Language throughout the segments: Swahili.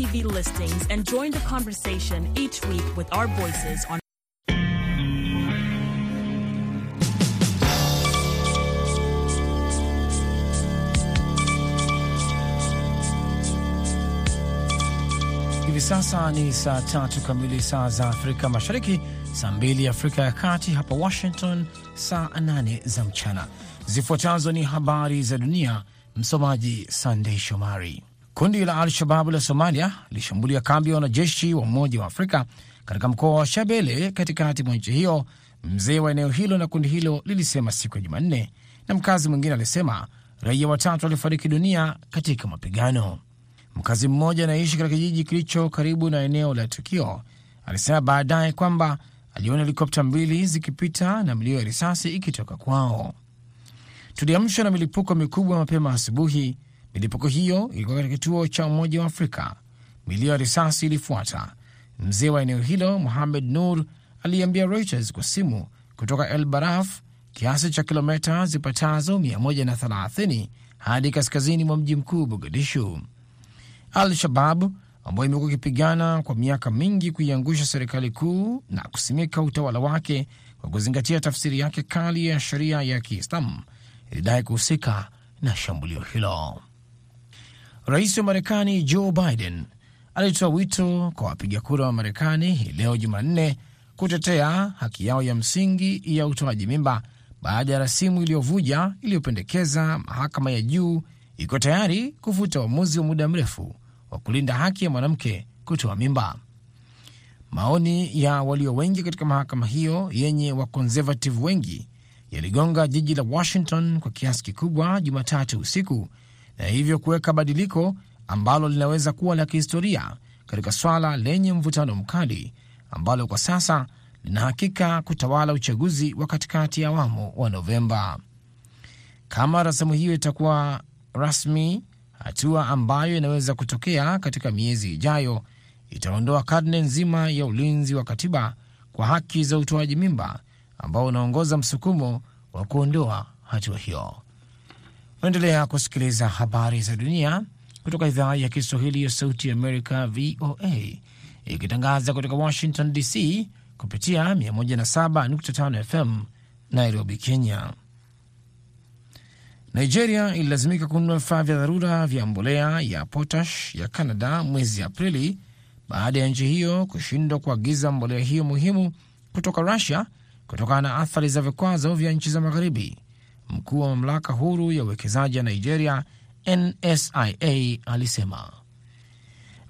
TV listings and join the conversation each week with our voices on Hivi sasa ni saa tatu kamili saa za Afrika Mashariki, saa mbili Afrika ya Kati, hapa Washington saa nane za mchana. Zifuatazo ni habari za dunia, msomaji Sandei Shomari. Kundi la Al-Shababu la Somalia lilishambulia kambi ya wanajeshi wa Umoja wa Afrika katika mkoa wa Shabele katikati mwa nchi hiyo. Mzee wa eneo hilo na kundi hilo lilisema siku ya Jumanne, na mkazi mwingine alisema raia watatu walifariki dunia katika mapigano. Mkazi mmoja anayeishi katika kijiji kilicho karibu na eneo la tukio alisema baadaye kwamba aliona helikopta mbili zikipita na milio ya risasi ikitoka kwao. Tuliamshwa na milipuko mikubwa mapema asubuhi. Milipuko hiyo ilikuwa katika kituo cha Umoja wa Afrika. Milio ya risasi ilifuata. Mzee wa eneo hilo Muhamed Nur aliambia Reuters kwa simu kutoka El Baraf, kiasi cha kilomita zipatazo 130 hadi kaskazini mwa mji mkuu Mogadishu. Al-Shabab ambayo imekuwa ikipigana kwa miaka mingi kuiangusha serikali kuu na kusimika utawala wake kwa kuzingatia tafsiri yake kali ya sheria ya Kiislamu ilidai kuhusika na shambulio hilo. Rais wa Marekani Joe Biden alitoa wito kwa wapiga kura wa Marekani hii leo Jumanne kutetea haki yao ya msingi ya utoaji mimba baada ya rasimu iliyovuja iliyopendekeza mahakama ya juu iko tayari kufuta uamuzi wa muda mrefu wa kulinda haki ya mwanamke kutoa mimba. Maoni ya walio wengi katika mahakama hiyo yenye wakonservative wengi yaligonga jiji la Washington kwa kiasi kikubwa Jumatatu usiku na hivyo kuweka badiliko ambalo linaweza kuwa la kihistoria katika swala lenye mvutano mkali ambalo kwa sasa linahakika kutawala uchaguzi wa katikati ya awamu wa Novemba. Kama rasimu hiyo itakuwa rasmi, hatua ambayo inaweza kutokea katika miezi ijayo itaondoa karne nzima ya ulinzi wa katiba kwa haki za utoaji mimba ambao unaongoza msukumo wa kuondoa hatua hiyo. Unaendelea kusikiliza habari za dunia kutoka idhaa ya Kiswahili ya Sauti ya Amerika, VOA, ikitangaza kutoka Washington DC kupitia 107.5 FM Nairobi, Kenya. Nigeria ililazimika kununua vifaa vya dharura vya mbolea ya potash ya Canada mwezi Aprili baada ya nchi hiyo kushindwa kuagiza mbolea hiyo muhimu kutoka Rusia kutokana na athari za vikwazo vya nchi za Magharibi. Mkuu wa mamlaka huru ya uwekezaji ya Nigeria, NSIA, alisema.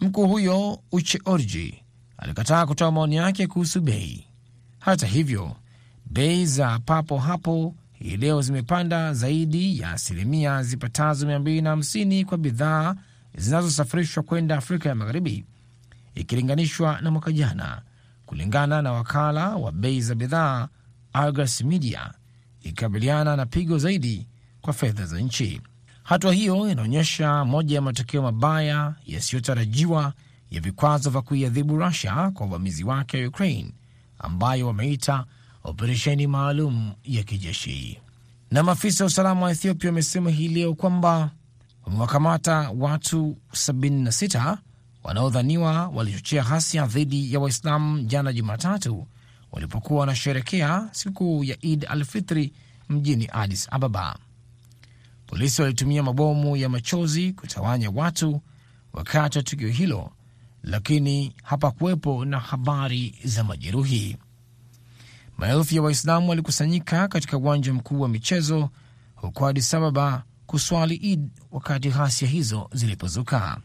Mkuu huyo Uche Orji alikataa kutoa maoni yake kuhusu bei. Hata hivyo, bei za papo hapo hii leo zimepanda zaidi ya asilimia zipatazo 250 kwa bidhaa zinazosafirishwa kwenda Afrika ya Magharibi ikilinganishwa na mwaka jana, kulingana na wakala wa bei za bidhaa Argus Media, ikikabiliana na pigo zaidi kwa fedha za nchi. Hatua hiyo inaonyesha moja ya matokeo mabaya yasiyotarajiwa ya vikwazo vya kuiadhibu Rusia kwa uvamizi wake wa Ukraine, ambayo wameita operesheni maalum ya kijeshi. Na maafisa wa usalama wa Ethiopia wamesema hii leo kwamba wamewakamata watu 76 wanaodhaniwa walichochea ghasia dhidi ya Waislamu jana Jumatatu walipokuwa wanasherekea sikukuu ya Id al Fitri mjini Addis Ababa. Polisi walitumia mabomu ya machozi kutawanya watu wakati wa tukio hilo, lakini hapakuwepo na habari za majeruhi. Maelfu ya Waislamu walikusanyika katika uwanja mkuu wa michezo huko Addis Ababa kuswali Id wakati ghasia hizo zilipozuka.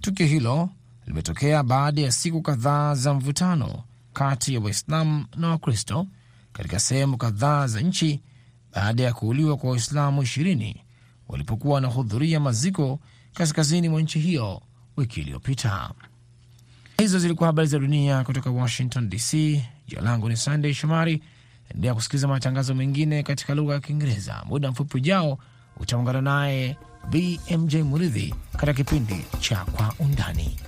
Tukio hilo limetokea baada ya siku kadhaa za mvutano kati ya Waislamu na Wakristo katika sehemu kadhaa za nchi baada ya kuuliwa kwa Waislamu ishirini walipokuwa wanahudhuria maziko kaskazini mwa nchi hiyo wiki iliyopita. Hizo zilikuwa habari za dunia kutoka Washington DC. Jina langu ni Sandey Shomari. Endelea kusikiliza matangazo mengine katika lugha ya Kiingereza. Muda mfupi ujao utaungana naye BMJ Muridhi katika kipindi cha Kwa Undani.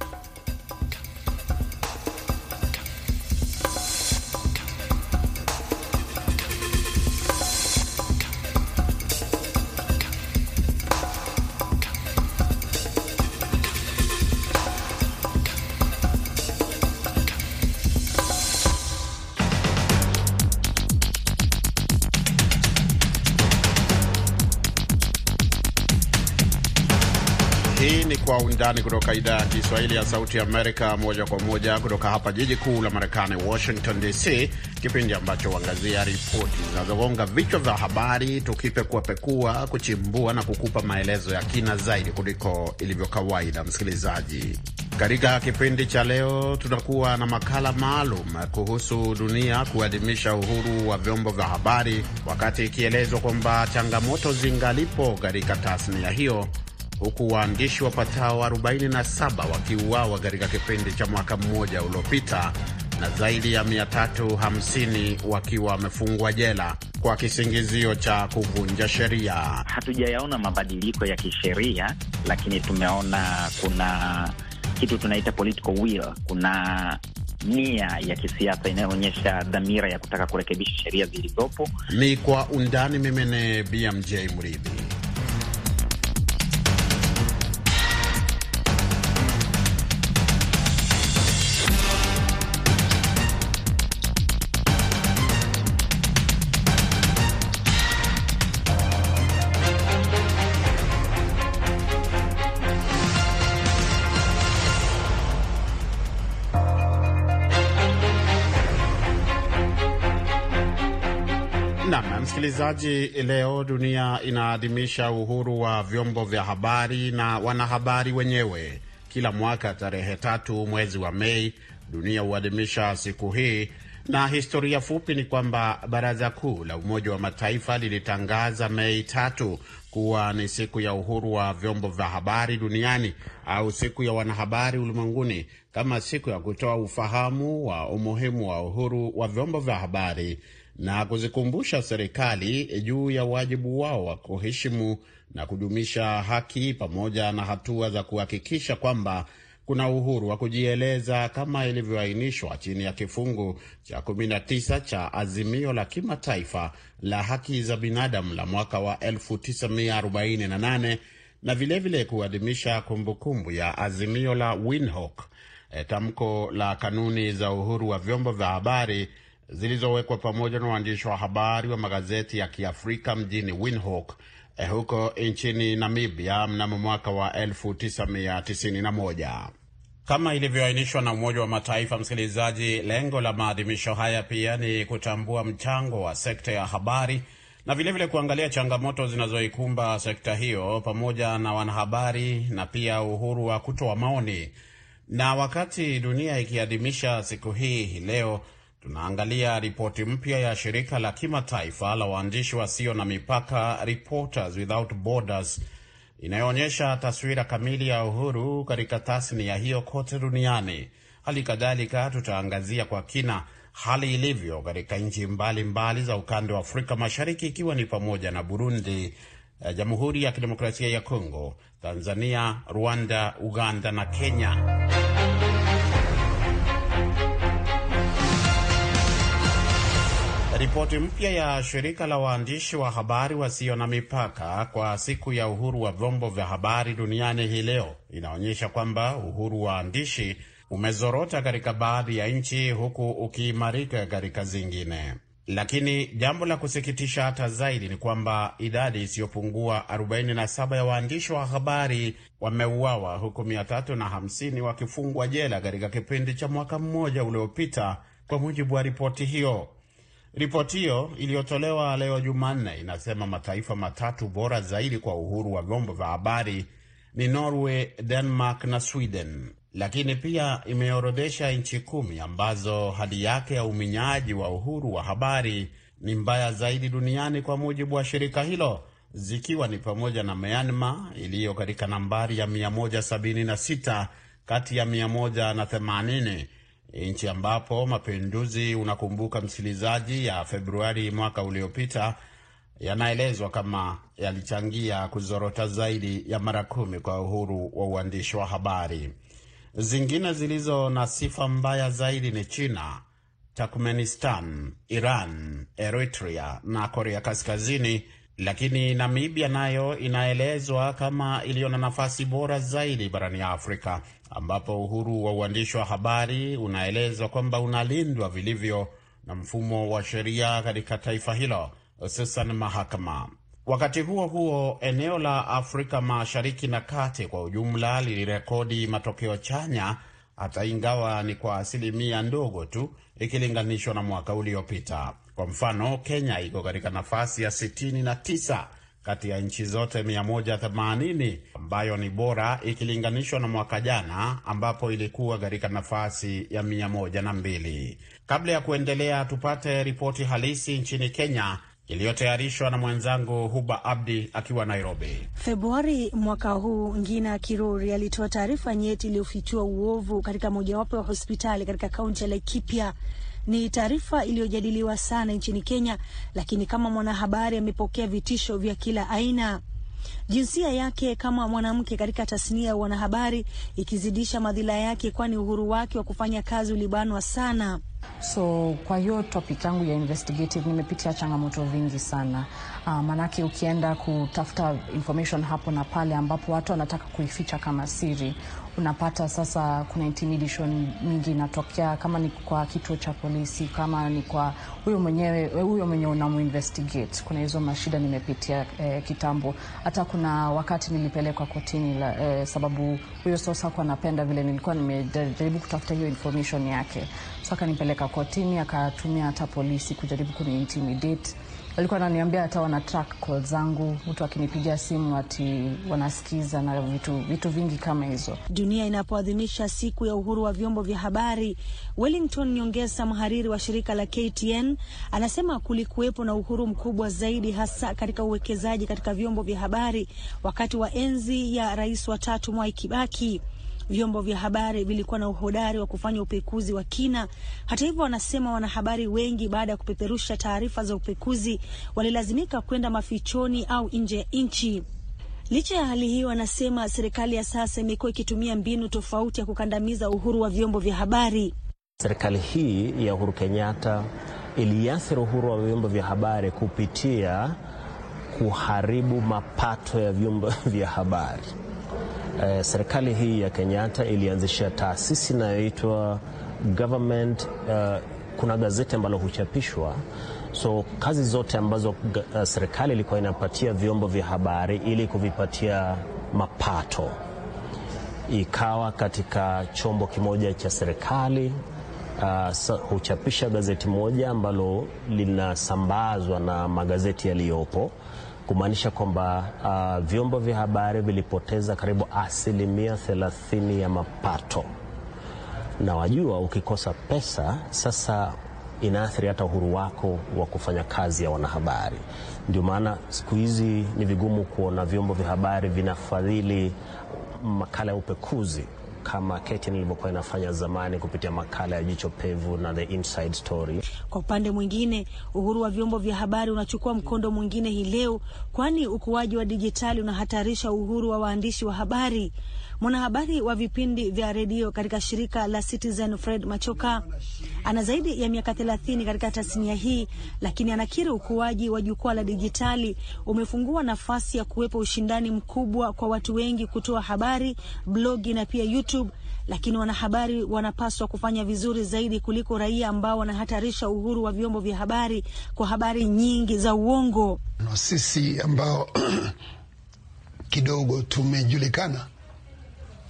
Undani kutoka idhaa ya Kiswahili ya Sauti Amerika, moja kwa moja kutoka hapa jiji kuu la Marekani, Washington DC, kipindi ambacho huangazia ripoti zinazogonga vichwa vya habari, tukipekuapekua, kuchimbua na kukupa maelezo ya kina zaidi kuliko ilivyo kawaida. Msikilizaji, katika kipindi cha leo tutakuwa na makala maalum kuhusu dunia kuadhimisha uhuru wa vyombo vya habari, wakati ikielezwa kwamba changamoto zingalipo katika tasnia hiyo huku waandishi wapatao 47 wakiuawa katika kipindi cha mwaka mmoja uliopita na zaidi ya 350 wakiwa wamefungwa jela kwa kisingizio cha kuvunja sheria. Hatujayaona mabadiliko ya kisheria, lakini tumeona kuna kitu tunaita political will, kuna nia ya kisiasa inayoonyesha dhamira ya kutaka kurekebisha sheria zilizopo. Ni kwa undani. Mimi ni BMJ Mridhi. Nam msikilizaji, leo dunia inaadhimisha uhuru wa vyombo vya habari na wanahabari wenyewe. Kila mwaka tarehe tatu mwezi wa Mei dunia huadhimisha siku hii, na historia fupi ni kwamba Baraza Kuu la Umoja wa Mataifa lilitangaza Mei tatu kuwa ni siku ya uhuru wa vyombo vya habari duniani au siku ya wanahabari ulimwenguni kama siku ya kutoa ufahamu wa umuhimu wa uhuru wa vyombo vya habari na kuzikumbusha serikali juu ya wajibu wao wa kuheshimu na kudumisha haki pamoja na hatua za kuhakikisha kwamba kuna uhuru wa kujieleza kama ilivyoainishwa chini ya kifungu cha 19 cha azimio la kimataifa la haki za binadamu la mwaka wa 1948 na vilevile kuadhimisha kumbukumbu ya azimio la Windhoek, e, tamko la kanuni za uhuru wa vyombo vya habari zilizowekwa pamoja na waandishi wa habari wa magazeti ya Kiafrika mjini Windhoek eh, huko nchini Namibia mnamo mwaka wa 1991 kama ilivyoainishwa na Umoja wa Mataifa. Msikilizaji, lengo la maadhimisho haya pia ni kutambua mchango wa sekta ya habari na vilevile vile kuangalia changamoto zinazoikumba sekta hiyo pamoja na wanahabari na pia uhuru wa kutoa maoni. Na wakati dunia ikiadhimisha siku hii leo tunaangalia ripoti mpya ya shirika la kimataifa la waandishi wasio na mipaka, Reporters Without Borders, inayoonyesha taswira kamili ya uhuru katika tasnia hiyo kote duniani. Hali kadhalika, tutaangazia kwa kina hali ilivyo katika nchi mbalimbali za ukanda wa Afrika Mashariki, ikiwa ni pamoja na Burundi, Jamhuri ya Kidemokrasia ya Kongo, Tanzania, Rwanda, Uganda na Kenya. Ripoti mpya ya shirika la waandishi wa habari wasio na mipaka kwa siku ya uhuru wa vyombo vya habari duniani hii leo inaonyesha kwamba uhuru wa waandishi umezorota katika baadhi ya nchi huku ukiimarika katika zingine. Lakini jambo la kusikitisha hata zaidi ni kwamba idadi isiyopungua 47 ya waandishi wa habari wameuawa huku 350 wakifungwa jela katika kipindi cha mwaka mmoja uliopita, kwa mujibu wa ripoti hiyo. Ripoti hiyo iliyotolewa leo Jumanne inasema mataifa matatu bora zaidi kwa uhuru wa vyombo vya habari ni Norway, Denmark na Sweden, lakini pia imeorodhesha nchi kumi ambazo hali yake ya uminyaji wa uhuru wa habari ni mbaya zaidi duniani kwa mujibu wa shirika hilo, zikiwa ni pamoja na Myanmar iliyo katika nambari ya 176 kati ya 180 nchi ambapo mapinduzi, unakumbuka msikilizaji, ya Februari mwaka uliopita yanaelezwa kama yalichangia kuzorota zaidi ya mara kumi kwa uhuru wa uandishi wa habari. Zingine zilizo na sifa mbaya zaidi ni China, Turkmenistan, Iran, Eritrea na Korea Kaskazini, lakini Namibia nayo inaelezwa kama iliyo na nafasi bora zaidi barani Afrika, ambapo uhuru wa uandishi wa habari unaelezwa kwamba unalindwa vilivyo na mfumo wa sheria katika taifa hilo, hususan mahakama. Wakati huo huo, eneo la Afrika Mashariki na Kati kwa ujumla lilirekodi matokeo chanya, hata ingawa ni kwa asilimia ndogo tu ikilinganishwa na mwaka uliopita. Kwa mfano, Kenya iko katika nafasi ya 69 kati ya nchi zote 180 ambayo ni bora ikilinganishwa na mwaka jana ambapo ilikuwa katika nafasi ya 102. Kabla ya kuendelea, tupate ripoti halisi nchini Kenya iliyotayarishwa na mwenzangu Huba Abdi akiwa Nairobi. Februari mwaka huu, Ngina Kirori alitoa taarifa nyeti iliyofichua uovu katika mojawapo ya hospitali katika kaunti ya Laikipia. Ni taarifa iliyojadiliwa sana nchini Kenya, lakini kama mwanahabari amepokea vitisho vya kila aina. Jinsia yake kama mwanamke katika tasnia ya wanahabari ikizidisha madhila yake, kwani uhuru wake wa kufanya kazi ulibanwa sana. So kwa hiyo topic yangu ya investigative nimepitia changamoto vingi sana. Uh, maanake ukienda kutafuta information hapo na pale ambapo watu wanataka kuificha kama siri, unapata sasa kuna intimidation nyingi inatokea, kama ni kwa kituo cha polisi, kama ni kwa huyo mwenyewe huyo mwenye unamuinvestigate. Kuna hizo mashida nimepitia eh, kitambo. Hata kuna wakati nilipelekwa kotini la, eh, sababu huyo sosa hakuwa anapenda vile nilikuwa nimejaribu kutafuta hiyo information yake, so akanipeleka kotini, akatumia hata polisi kujaribu kuni intimidate alikuwa ananiambia hata wana track call zangu, mtu akinipigia simu ati wanasikiza na vitu, vitu vingi kama hizo. Dunia inapoadhimisha siku ya uhuru wa vyombo vya habari, Wellington Nyongesa, mhariri wa shirika la KTN, anasema kulikuwepo na uhuru mkubwa zaidi, hasa katika uwekezaji katika vyombo vya habari wakati wa enzi ya rais wa tatu Mwai Kibaki. Vyombo vya habari vilikuwa na uhodari wa kufanya upekuzi wa kina. Hata hivyo, wanasema wanahabari wengi, baada ya kupeperusha taarifa za upekuzi, walilazimika kwenda mafichoni au nje ya nchi. Licha ya hali hiyo, wanasema serikali ya sasa imekuwa ikitumia mbinu tofauti ya kukandamiza uhuru wa vyombo vya habari. Serikali hii ya Uhuru Kenyatta iliathiri uhuru wa vyombo vya habari kupitia kuharibu mapato ya vyombo vya habari. Eh, serikali hii ya Kenyatta ilianzisha taasisi inayoitwa government. Uh, kuna gazeti ambalo huchapishwa, so kazi zote ambazo uh, serikali ilikuwa inapatia vyombo vya habari ili kuvipatia mapato ikawa katika chombo kimoja cha serikali. Uh, huchapisha gazeti moja ambalo linasambazwa na magazeti yaliyopo kumaanisha kwamba uh, vyombo vya habari vilipoteza karibu asilimia thelathini ya mapato, na wajua, ukikosa pesa sasa inaathiri hata uhuru wako wa kufanya kazi ya wanahabari. Ndio maana siku hizi ni vigumu kuona vyombo vya habari vinafadhili makala ya upekuzi kama KTN ilivyokuwa inafanya zamani kupitia makala ya Jicho Pevu na The Inside Story. Kwa upande mwingine, uhuru wa vyombo vya habari unachukua mkondo mwingine hii leo, kwani ukuaji wa dijitali unahatarisha uhuru wa waandishi wa habari. Mwanahabari wa vipindi vya redio katika shirika la Citizen, Fred Machoka, ana zaidi ya miaka thelathini katika tasnia hii, lakini anakiri ukuaji wa jukwaa la dijitali umefungua nafasi ya kuwepo ushindani mkubwa kwa watu wengi kutoa habari, blogi na pia YouTube, lakini wanahabari wanapaswa kufanya vizuri zaidi kuliko raia ambao wanahatarisha uhuru wa vyombo vya habari kwa habari nyingi za uongo. Sisi ambao kidogo tumejulikana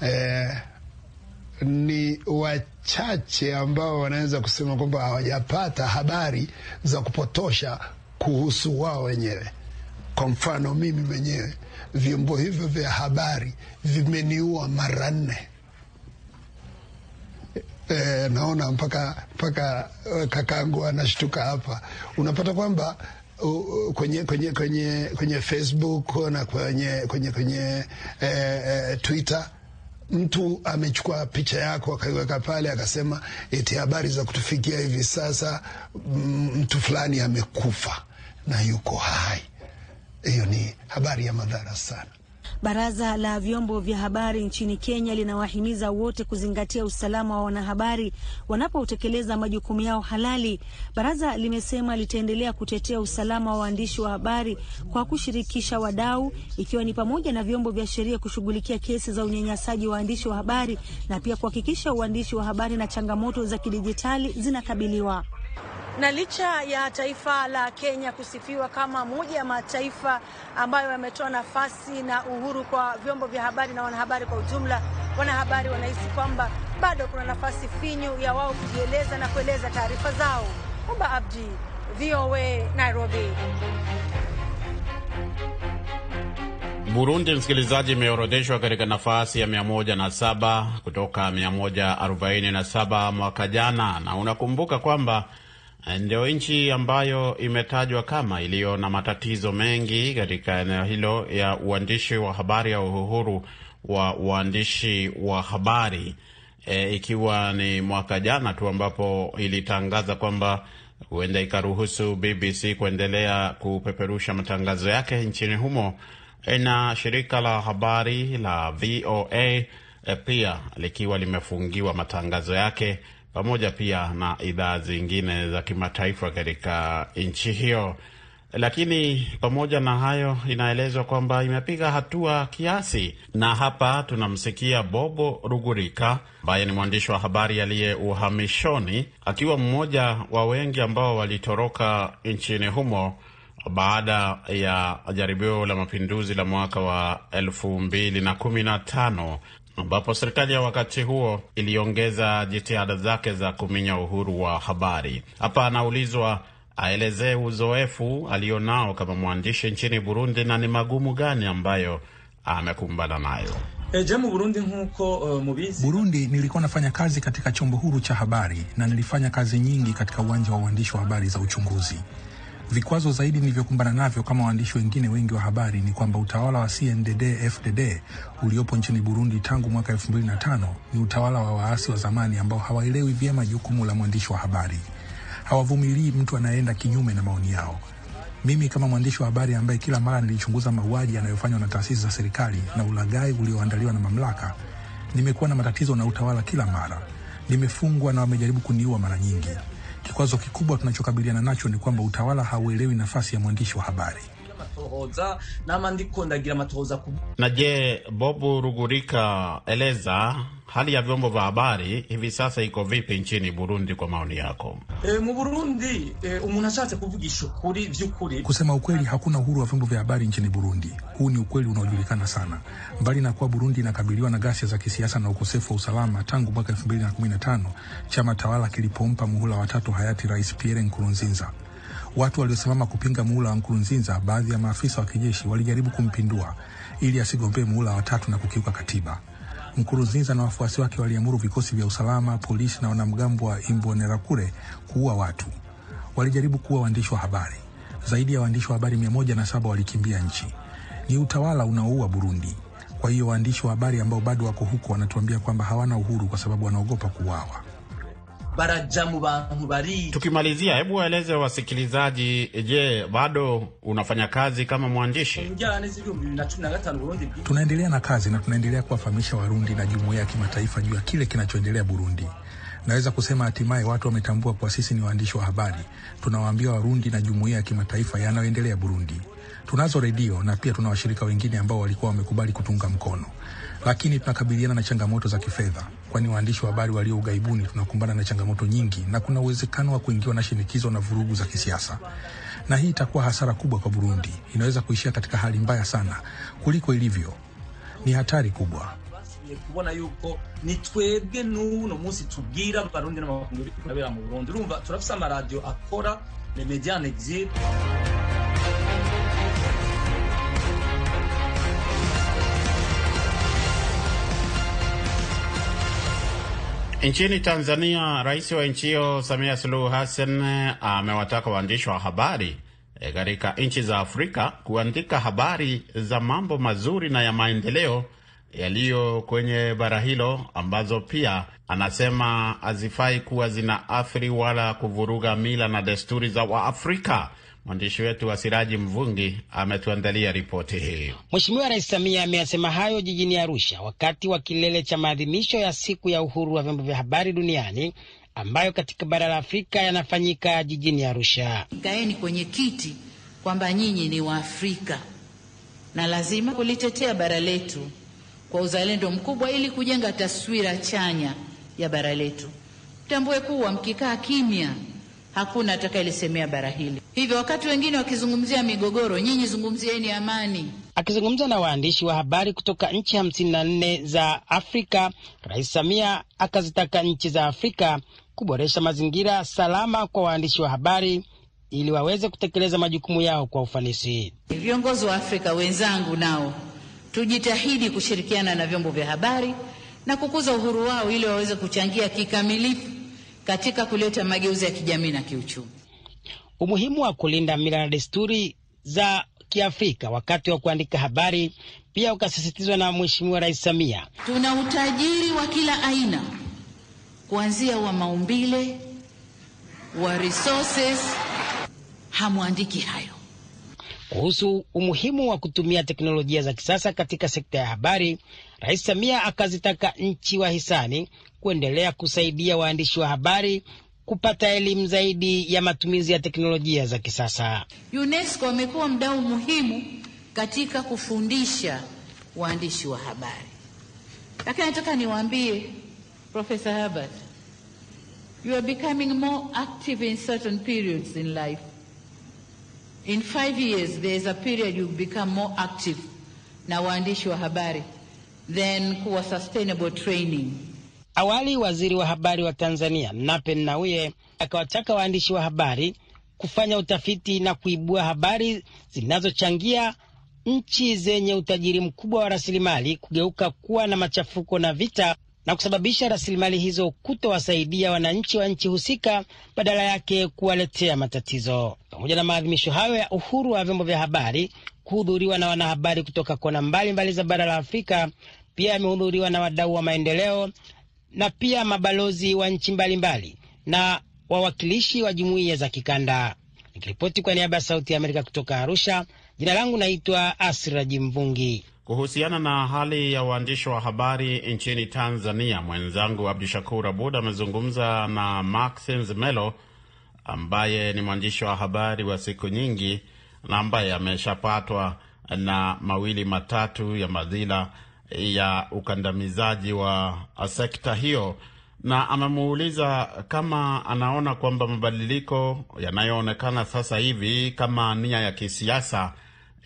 eh, ni wachache ambao wanaweza kusema kwamba hawajapata habari za kupotosha kuhusu wao wenyewe. Kwa mfano mimi mwenyewe, vyombo hivyo vya habari vimeniua mara nne. E, naona mpaka mpaka kakangu anashtuka hapa. Unapata kwamba kwenye, kwenye, kwenye, kwenye Facebook na kwenye, kwenye, kwenye e, e, Twitter mtu amechukua picha yako akaiweka pale akasema eti habari za kutufikia hivi sasa mtu fulani amekufa na yuko hai. Hiyo ni habari ya madhara sana. Baraza la vyombo vya habari nchini Kenya linawahimiza wote kuzingatia usalama wa wanahabari wanapotekeleza majukumu yao halali. Baraza limesema litaendelea kutetea usalama wa waandishi wa habari kwa kushirikisha wadau, ikiwa ni pamoja na vyombo vya sheria kushughulikia kesi za unyanyasaji wa waandishi wa habari na pia kuhakikisha uandishi wa habari na changamoto za kidijitali zinakabiliwa. Na licha ya taifa la Kenya kusifiwa kama moja ya mataifa ambayo yametoa nafasi na uhuru kwa vyombo vya habari na wanahabari kwa ujumla, wanahabari wanahisi kwamba bado kuna nafasi finyu ya wao kujieleza na kueleza taarifa zao. Umba Abdi, VOA, Nairobi. Burundi, msikilizaji, imeorodheshwa katika nafasi ya 107 kutoka 147 mwaka jana, na unakumbuka kwamba ndio nchi ambayo imetajwa kama iliyo na matatizo mengi katika eneo hilo ya uandishi wa habari au uhuru wa uandishi wa habari. E, ikiwa ni mwaka jana tu ambapo ilitangaza kwamba huenda ikaruhusu BBC kuendelea kupeperusha matangazo yake nchini humo. Na shirika la habari la VOA pia likiwa limefungiwa matangazo yake pamoja pia na idhaa zingine za kimataifa katika nchi hiyo. Lakini pamoja na hayo, inaelezwa kwamba imepiga hatua kiasi, na hapa tunamsikia Bobo Rugurika ambaye ni mwandishi wa habari aliye uhamishoni, akiwa mmoja wa wengi ambao walitoroka nchini humo baada ya jaribio la mapinduzi la mwaka wa elfu mbili na kumi na tano ambapo serikali ya wakati huo iliongeza jitihada zake za kuminya uhuru wa habari. Hapa anaulizwa aelezee uzoefu alionao kama mwandishi nchini Burundi na ni magumu gani ambayo amekumbana nayo. E, mubizi Burundi nilikuwa nafanya kazi katika chombo huru cha habari na nilifanya kazi nyingi katika uwanja wa uandishi wa habari za uchunguzi. Vikwazo zaidi nilivyokumbana navyo kama waandishi wengine wengi wa habari ni kwamba utawala wa CNDD FDD uliopo nchini Burundi tangu mwaka 2005 ni utawala wa waasi wa zamani ambao hawaelewi vyema jukumu la mwandishi wa habari. Hawavumilii mtu anayeenda kinyume na maoni yao. Mimi kama mwandishi wa habari ambaye kila mara nilichunguza mauaji yanayofanywa na taasisi za serikali na ulaghai ulioandaliwa na mamlaka, nimekuwa na matatizo na utawala kila mara. Nimefungwa na wamejaribu kuniua mara nyingi. Kikwazo kikubwa tunachokabiliana nacho ni kwamba utawala hauelewi nafasi ya mwandishi wa habari. Na je, Bobu Rugurika, eleza hali ya vyombo vya habari hivi sasa iko vipi nchini Burundi kwa maoni yako? E, mu Burundi e, umuntu ashatse kuvugisha ukuri vy'ukuri, kusema ukweli, hakuna uhuru wa vyombo vya habari nchini Burundi. Huu ni ukweli unaojulikana sana. Mbali na kuwa Burundi inakabiliwa na ghasia za kisiasa na ukosefu wa usalama tangu mwaka 2015 chama tawala kilipompa muhula watatu hayati Rais Pierre Nkurunziza. Watu waliosimama kupinga muhula wa Nkurunziza, baadhi ya maafisa wa kijeshi walijaribu kumpindua ili asigombee muhula wa tatu na kukiuka katiba. Nkurunziza na wafuasi wake waliamuru vikosi vya usalama, polisi na wanamgambo wa Imbonerakure kuua watu. Walijaribu kuua waandishi wa habari. Zaidi ya waandishi wa habari mia moja na saba walikimbia nchi. Ni utawala unaoua Burundi. Kwa hiyo waandishi wa habari ambao bado wako huko wanatuambia kwamba hawana uhuru kwa sababu wanaogopa kuuawa. Baraja mu bantu bari Tukimalizia, hebu waeleze wasikilizaji, je, bado unafanya kazi kama mwandishi? Tunaendelea na kazi na tunaendelea kuwafahamisha Warundi na jumuiya ya kimataifa juu ya kile kinachoendelea Burundi. Naweza kusema hatimaye watu wametambua kuwa sisi ni waandishi wa habari. Tunawaambia Warundi na jumuiya ya kimataifa yanayoendelea Burundi. Tunazo redio na pia tuna washirika wengine ambao walikuwa wamekubali kutunga mkono, lakini tunakabiliana na changamoto za kifedha, kwani waandishi wa habari walio ughaibuni tunakumbana na changamoto nyingi, na kuna uwezekano wa kuingiwa na shinikizo na vurugu za kisiasa, na hii itakuwa hasara kubwa kwa Burundi. Inaweza kuishia katika hali mbaya sana kuliko ilivyo. Ni hatari kubwa. kubona yuko ni twebwe n'uno munsi tubwira abarundi n'amakungu biri mu Burundi urumva turafise amaradiyo akora le media en Nchini Tanzania, rais wa nchi hiyo Samia Suluhu Hassan amewataka waandishi wa habari e, katika nchi za Afrika kuandika habari za mambo mazuri na ya maendeleo yaliyo kwenye bara hilo ambazo pia anasema hazifai kuwa zina athiri wala kuvuruga mila na desturi za Waafrika. Mwandishi wetu wa Siraji Mvungi ametuandalia ripoti hii. Mheshimiwa Rais Samia ameyasema hayo jijini Arusha wakati wa kilele cha maadhimisho ya siku ya uhuru wa vyombo vya habari duniani ambayo katika bara la Afrika yanafanyika jijini Arusha. Kaeni kwenye kiti kwamba nyinyi ni Waafrika na lazima kulitetea bara letu kwa uzalendo mkubwa ili kujenga taswira chanya ya bara letu. Tambue kuwa mkikaa kimya hakuna atakayelisemea bara hili. Hivyo wakati wengine wakizungumzia migogoro, nyinyi zungumzieni amani. Akizungumza na waandishi wa habari kutoka nchi hamsini na nne za Afrika, Rais Samia akazitaka nchi za Afrika kuboresha mazingira salama kwa waandishi wa habari ili waweze kutekeleza majukumu yao kwa ufanisi. Viongozi wa Afrika wenzangu, nao tujitahidi kushirikiana na vyombo vya habari na kukuza uhuru wao ili waweze kuchangia kikamilifu katika kuleta mageuzi ya kijamii na kiuchumi. Umuhimu wa kulinda mila na desturi za Kiafrika wakati wa kuandika habari pia ukasisitizwa na Mheshimiwa Rais Samia. Tuna utajiri wa kila aina, kuanzia wa maumbile, wa resources, hamwandiki hayo. Kuhusu umuhimu wa kutumia teknolojia za kisasa katika sekta ya habari, Rais Samia akazitaka nchi wahisani kuendelea kusaidia waandishi wa habari kupata elimu zaidi ya matumizi ya teknolojia za kisasa. UNESCO amekuwa mdau muhimu katika kufundisha waandishi wa habari, lakini nataka niwaambie Profesa Herbert, you are becoming more active in certain periods in life. In five years there is a period you become more active na waandishi wa habari than kuwa sustainable training. Awali waziri wa habari wa Tanzania Nape Nnauye akawataka waandishi wa habari kufanya utafiti na kuibua habari zinazochangia nchi zenye utajiri mkubwa wa rasilimali kugeuka kuwa na machafuko na vita na kusababisha rasilimali hizo kutowasaidia wananchi wa nchi husika, badala yake kuwaletea matatizo. Pamoja na maadhimisho hayo ya uhuru wa vyombo vya habari kuhudhuriwa na wanahabari kutoka kona mbalimbali za bara la Afrika, pia yamehudhuriwa na wadau wa maendeleo na pia mabalozi wa nchi mbalimbali na wawakilishi wa jumuiya za kikanda. Nikiripoti kwa niaba ya Sauti ya Amerika kutoka Arusha, jina langu naitwa Asraji Mvungi. Kuhusiana na hali ya uandishi wa habari nchini Tanzania, mwenzangu Abdu Shakur Abud amezungumza na Maxens Melo ambaye ni mwandishi wa habari wa siku nyingi na ambaye ameshapatwa na mawili matatu ya madhila ya ukandamizaji wa sekta hiyo, na amemuuliza kama anaona kwamba mabadiliko yanayoonekana sasa hivi kama nia ya kisiasa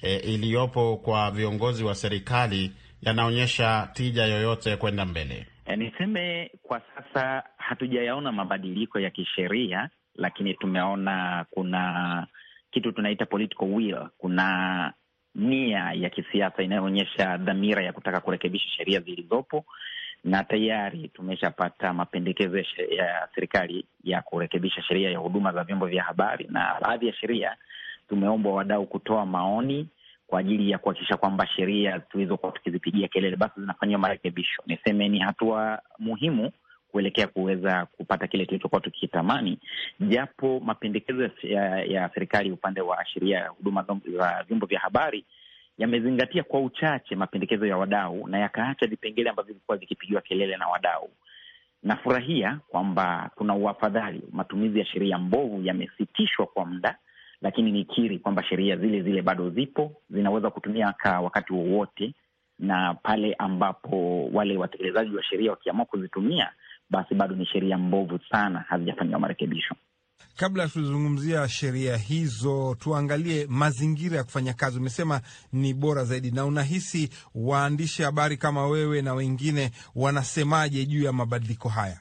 e, iliyopo kwa viongozi wa serikali yanaonyesha tija yoyote kwenda mbele. E, niseme kwa sasa hatujayaona mabadiliko ya kisheria, lakini tumeona kuna kitu tunaita political will, kuna nia ya kisiasa inayoonyesha dhamira ya kutaka kurekebisha sheria zilizopo, na tayari tumeshapata mapendekezo ya serikali ya kurekebisha sheria ya huduma za vyombo vya habari, na baadhi ya sheria tumeombwa wadau kutoa maoni kwa ajili ya kuhakikisha kwamba sheria tulizokuwa tukizipigia kelele basi zinafanyiwa marekebisho. Niseme ni hatua muhimu kuelekea kuweza kupata kile tulichokuwa tukitamani, japo mapendekezo ya, ya serikali upande wa sheria ya huduma za vyombo vya habari yamezingatia kwa uchache mapendekezo ya wadau na yakaacha vipengele ambavyo vilikuwa vikipigiwa kelele na wadau. Nafurahia kwamba kuna uafadhali, matumizi ya sheria mbovu yamesitishwa kwa muda, lakini nikiri kwamba sheria zile zile bado zipo, zinaweza kutumika wakati wowote, na pale ambapo wale watekelezaji wa sheria wakiamua kuzitumia basi bado ni sheria mbovu sana, hazijafanyiwa marekebisho. Kabla ya kuzungumzia sheria hizo, tuangalie mazingira ya kufanya kazi. Umesema ni bora zaidi, na unahisi waandishi habari kama wewe na wengine wanasemaje juu ya mabadiliko haya?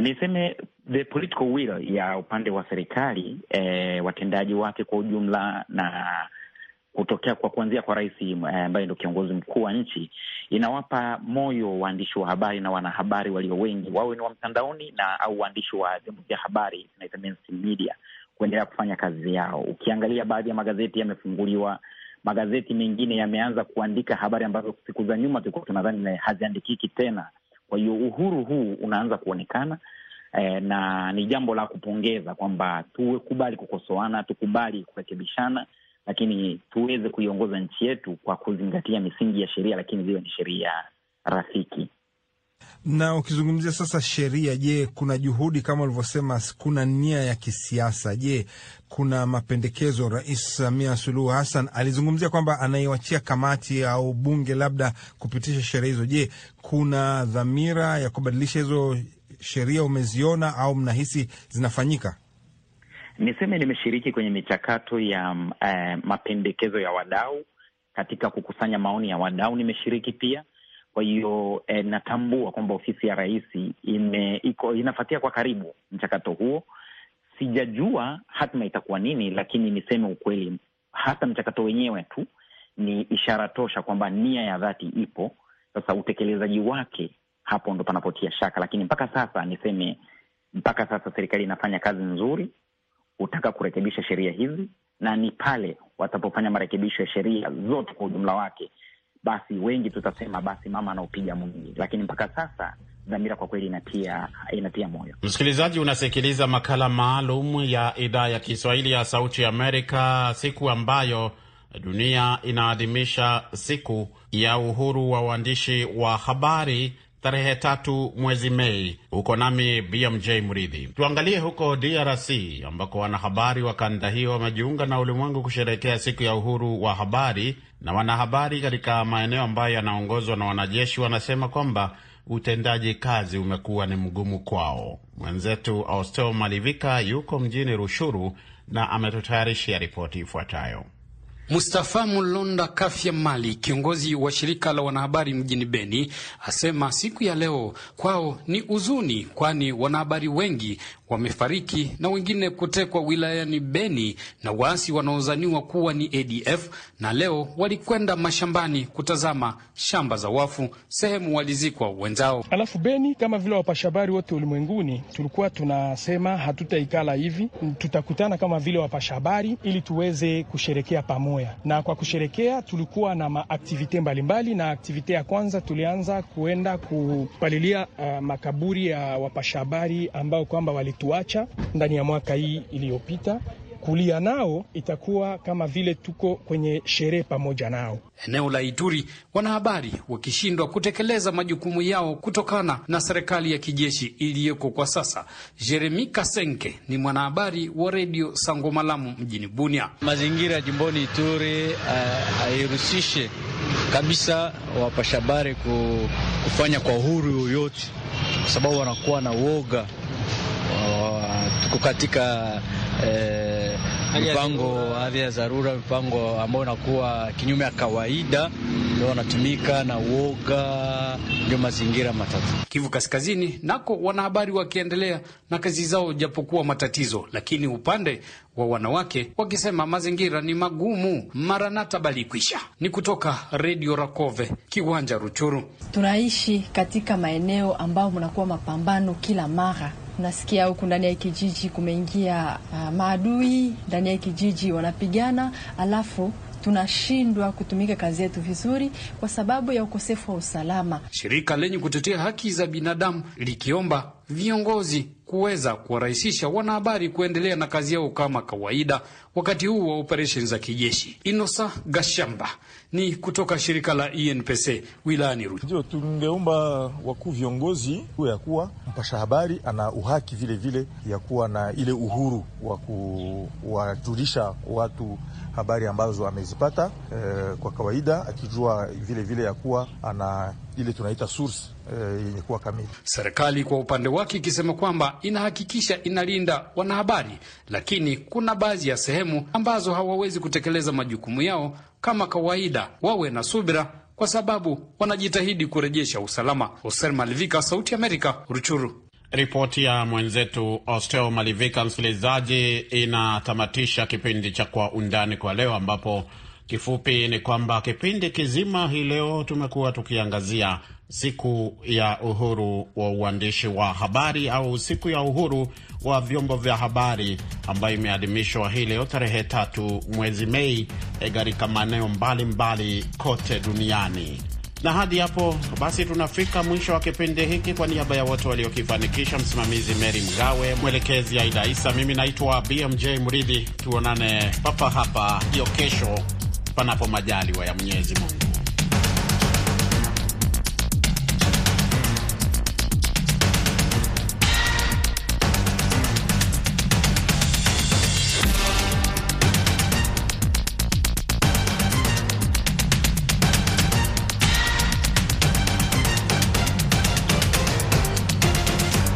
Niseme the political will ya upande wa serikali, eh, watendaji wake kwa ujumla na kutokea kwa kuanzia kwa rais ambaye ndio kiongozi mkuu wa nchi inawapa moyo waandishi wa habari na wanahabari walio wengi, wawe ni wa mtandaoni na au waandishi wa vyombo vya habari tunaita mainstream media, kuendelea kufanya kazi yao. Ukiangalia baadhi ya magazeti yamefunguliwa, magazeti mengine yameanza kuandika habari ambazo siku za nyuma tulikuwa tunadhani haziandikiki tena. Kwa hiyo uhuru huu unaanza kuonekana eh, na ni jambo la kupongeza kwamba tukubali kukosoana, tukubali kurekebishana lakini tuweze kuiongoza nchi yetu kwa kuzingatia misingi ya sheria, lakini ziwe ni sheria rafiki. Na ukizungumzia sasa sheria, je, kuna juhudi kama ulivyosema, kuna nia ya kisiasa? Je, kuna mapendekezo? Rais Samia Suluhu Hassan alizungumzia kwamba anaiwachia kamati au bunge labda kupitisha sheria hizo. Je, kuna dhamira ya kubadilisha hizo sheria? Umeziona au mnahisi zinafanyika? Niseme nimeshiriki kwenye michakato ya eh, mapendekezo ya wadau katika kukusanya maoni ya wadau, nimeshiriki pia. Kwa hiyo eh, natambua kwamba ofisi ya rais inafatia kwa karibu mchakato huo. Sijajua hatima itakuwa nini, lakini niseme ukweli, hata mchakato wenyewe tu ni ishara tosha kwamba nia ya dhati ipo. Sasa utekelezaji wake, hapo ndo panapotia shaka, lakini mpaka sasa niseme, mpaka sasa serikali inafanya kazi nzuri kutaka kurekebisha sheria hizi, na ni pale watapofanya marekebisho ya sheria zote kwa ujumla wake, basi wengi tutasema basi mama anaopiga mwingi, lakini mpaka sasa dhamira kwa kweli inatia, inatia moyo. Msikilizaji, unasikiliza makala maalum ya idhaa ya Kiswahili ya Sauti Amerika, siku ambayo dunia inaadhimisha siku ya uhuru wa uandishi wa habari tarehe tatu mwezi Mei. Huko nami BMJ Mridhi. Tuangalie huko DRC ambako wanahabari wa kanda hiyo wamejiunga na ulimwengu kusherehekea siku ya uhuru wa habari, na wanahabari katika maeneo ambayo yanaongozwa na wanajeshi wanasema kwamba utendaji kazi umekuwa ni mgumu kwao. Mwenzetu Austel Malivika yuko mjini Rushuru na ametutayarishia ripoti ifuatayo. Mustafa Mulonda Kafya Mali, kiongozi wa shirika la wanahabari mjini Beni, asema siku ya leo kwao ni huzuni, kwani wanahabari wengi wamefariki na wengine kutekwa wilayani Beni na waasi wanaozaniwa kuwa ni ADF, na leo walikwenda mashambani kutazama shamba za wafu, sehemu walizikwa wenzao. Alafu Beni, kama vile wapashabari wote ulimwenguni, tulikuwa tunasema hatutaikala hivi, tutakutana kama vile wapashabari ili tuweze kusherekea pamoja, na kwa kusherekea tulikuwa na maaktivite mbalimbali, na aktivite ya kwanza tulianza kuenda kupalilia uh, makaburi ya wapashabari ambao kwamba wali tuacha ndani ya mwaka hii iliyopita. Kulia nao itakuwa kama vile tuko kwenye sherehe pamoja nao. Eneo la Ituri, wanahabari wakishindwa kutekeleza majukumu yao kutokana na serikali ya kijeshi iliyoko kwa sasa. Jeremi Kasenke ni mwanahabari wa redio Sangomalamu mjini Bunia. Mazingira ya jimboni Ituri hairusishe uh, kabisa wapashabari kufanya kwa uhuru yoyote, kwa sababu wanakuwa na uoga tuko katika eh, mipango hali ya dharura, mipango ambayo inakuwa kinyume ya kawaida, ndio wanatumika na uoga, ndio mazingira matatu. Kivu Kaskazini nako wanahabari wakiendelea na kazi zao japokuwa matatizo, lakini upande wa wanawake wakisema mazingira ni magumu. Maranata Balikwisha ni kutoka Redio Rakove, kiwanja Ruchuru. Tunaishi katika maeneo ambayo mnakuwa mapambano kila mara Nasikia huku ndani ya kijiji kumeingia uh, maadui ndani ya kijiji wanapigana, alafu tunashindwa kutumika kazi yetu vizuri kwa sababu ya ukosefu wa usalama. Shirika lenye kutetea haki za binadamu likiomba viongozi kuweza kuwarahisisha wanahabari kuendelea na kazi yao kama kawaida wakati huu wa operesheni za kijeshi. Inosa Gashamba ni kutoka shirika la INPC wilayani Ruchuru. Ndio tungeomba wakuu viongozi ya kuwa mpasha habari ana uhaki vile vile ya kuwa na ile uhuru wa kuwajulisha watu habari ambazo amezipata eh, kwa kawaida akijua vile vile ya kuwa ana ile tunaita source yenye kuwa kamili. Serikali kwa upande wake ikisema kwamba inahakikisha inalinda wanahabari, lakini kuna baadhi ya sehemu ambazo hawawezi kutekeleza majukumu yao kama kawaida. Wawe na subira kwa sababu wanajitahidi kurejesha usalama. Oser Malivika, Sauti Amerika, Ruchuru. Ripoti ya mwenzetu Osteo Malivika, msikilizaji, inatamatisha kipindi cha Kwa Undani kwa leo, ambapo kifupi ni kwamba kipindi kizima hii leo tumekuwa tukiangazia siku ya uhuru wa uandishi wa habari au siku ya uhuru wa vyombo vya habari ambayo imeadhimishwa hii leo tarehe tatu mwezi Mei katika maeneo mbalimbali kote duniani. Na hadi hapo basi tunafika mwisho wa kipindi hiki. Kwa niaba ya wote waliokifanikisha, msimamizi Mary Mgawe, mwelekezi Aida Isa, mimi naitwa BMJ Mridhi. Tuonane papa hapa hiyo kesho, panapo majaliwa ya Mwenyezi Mungu.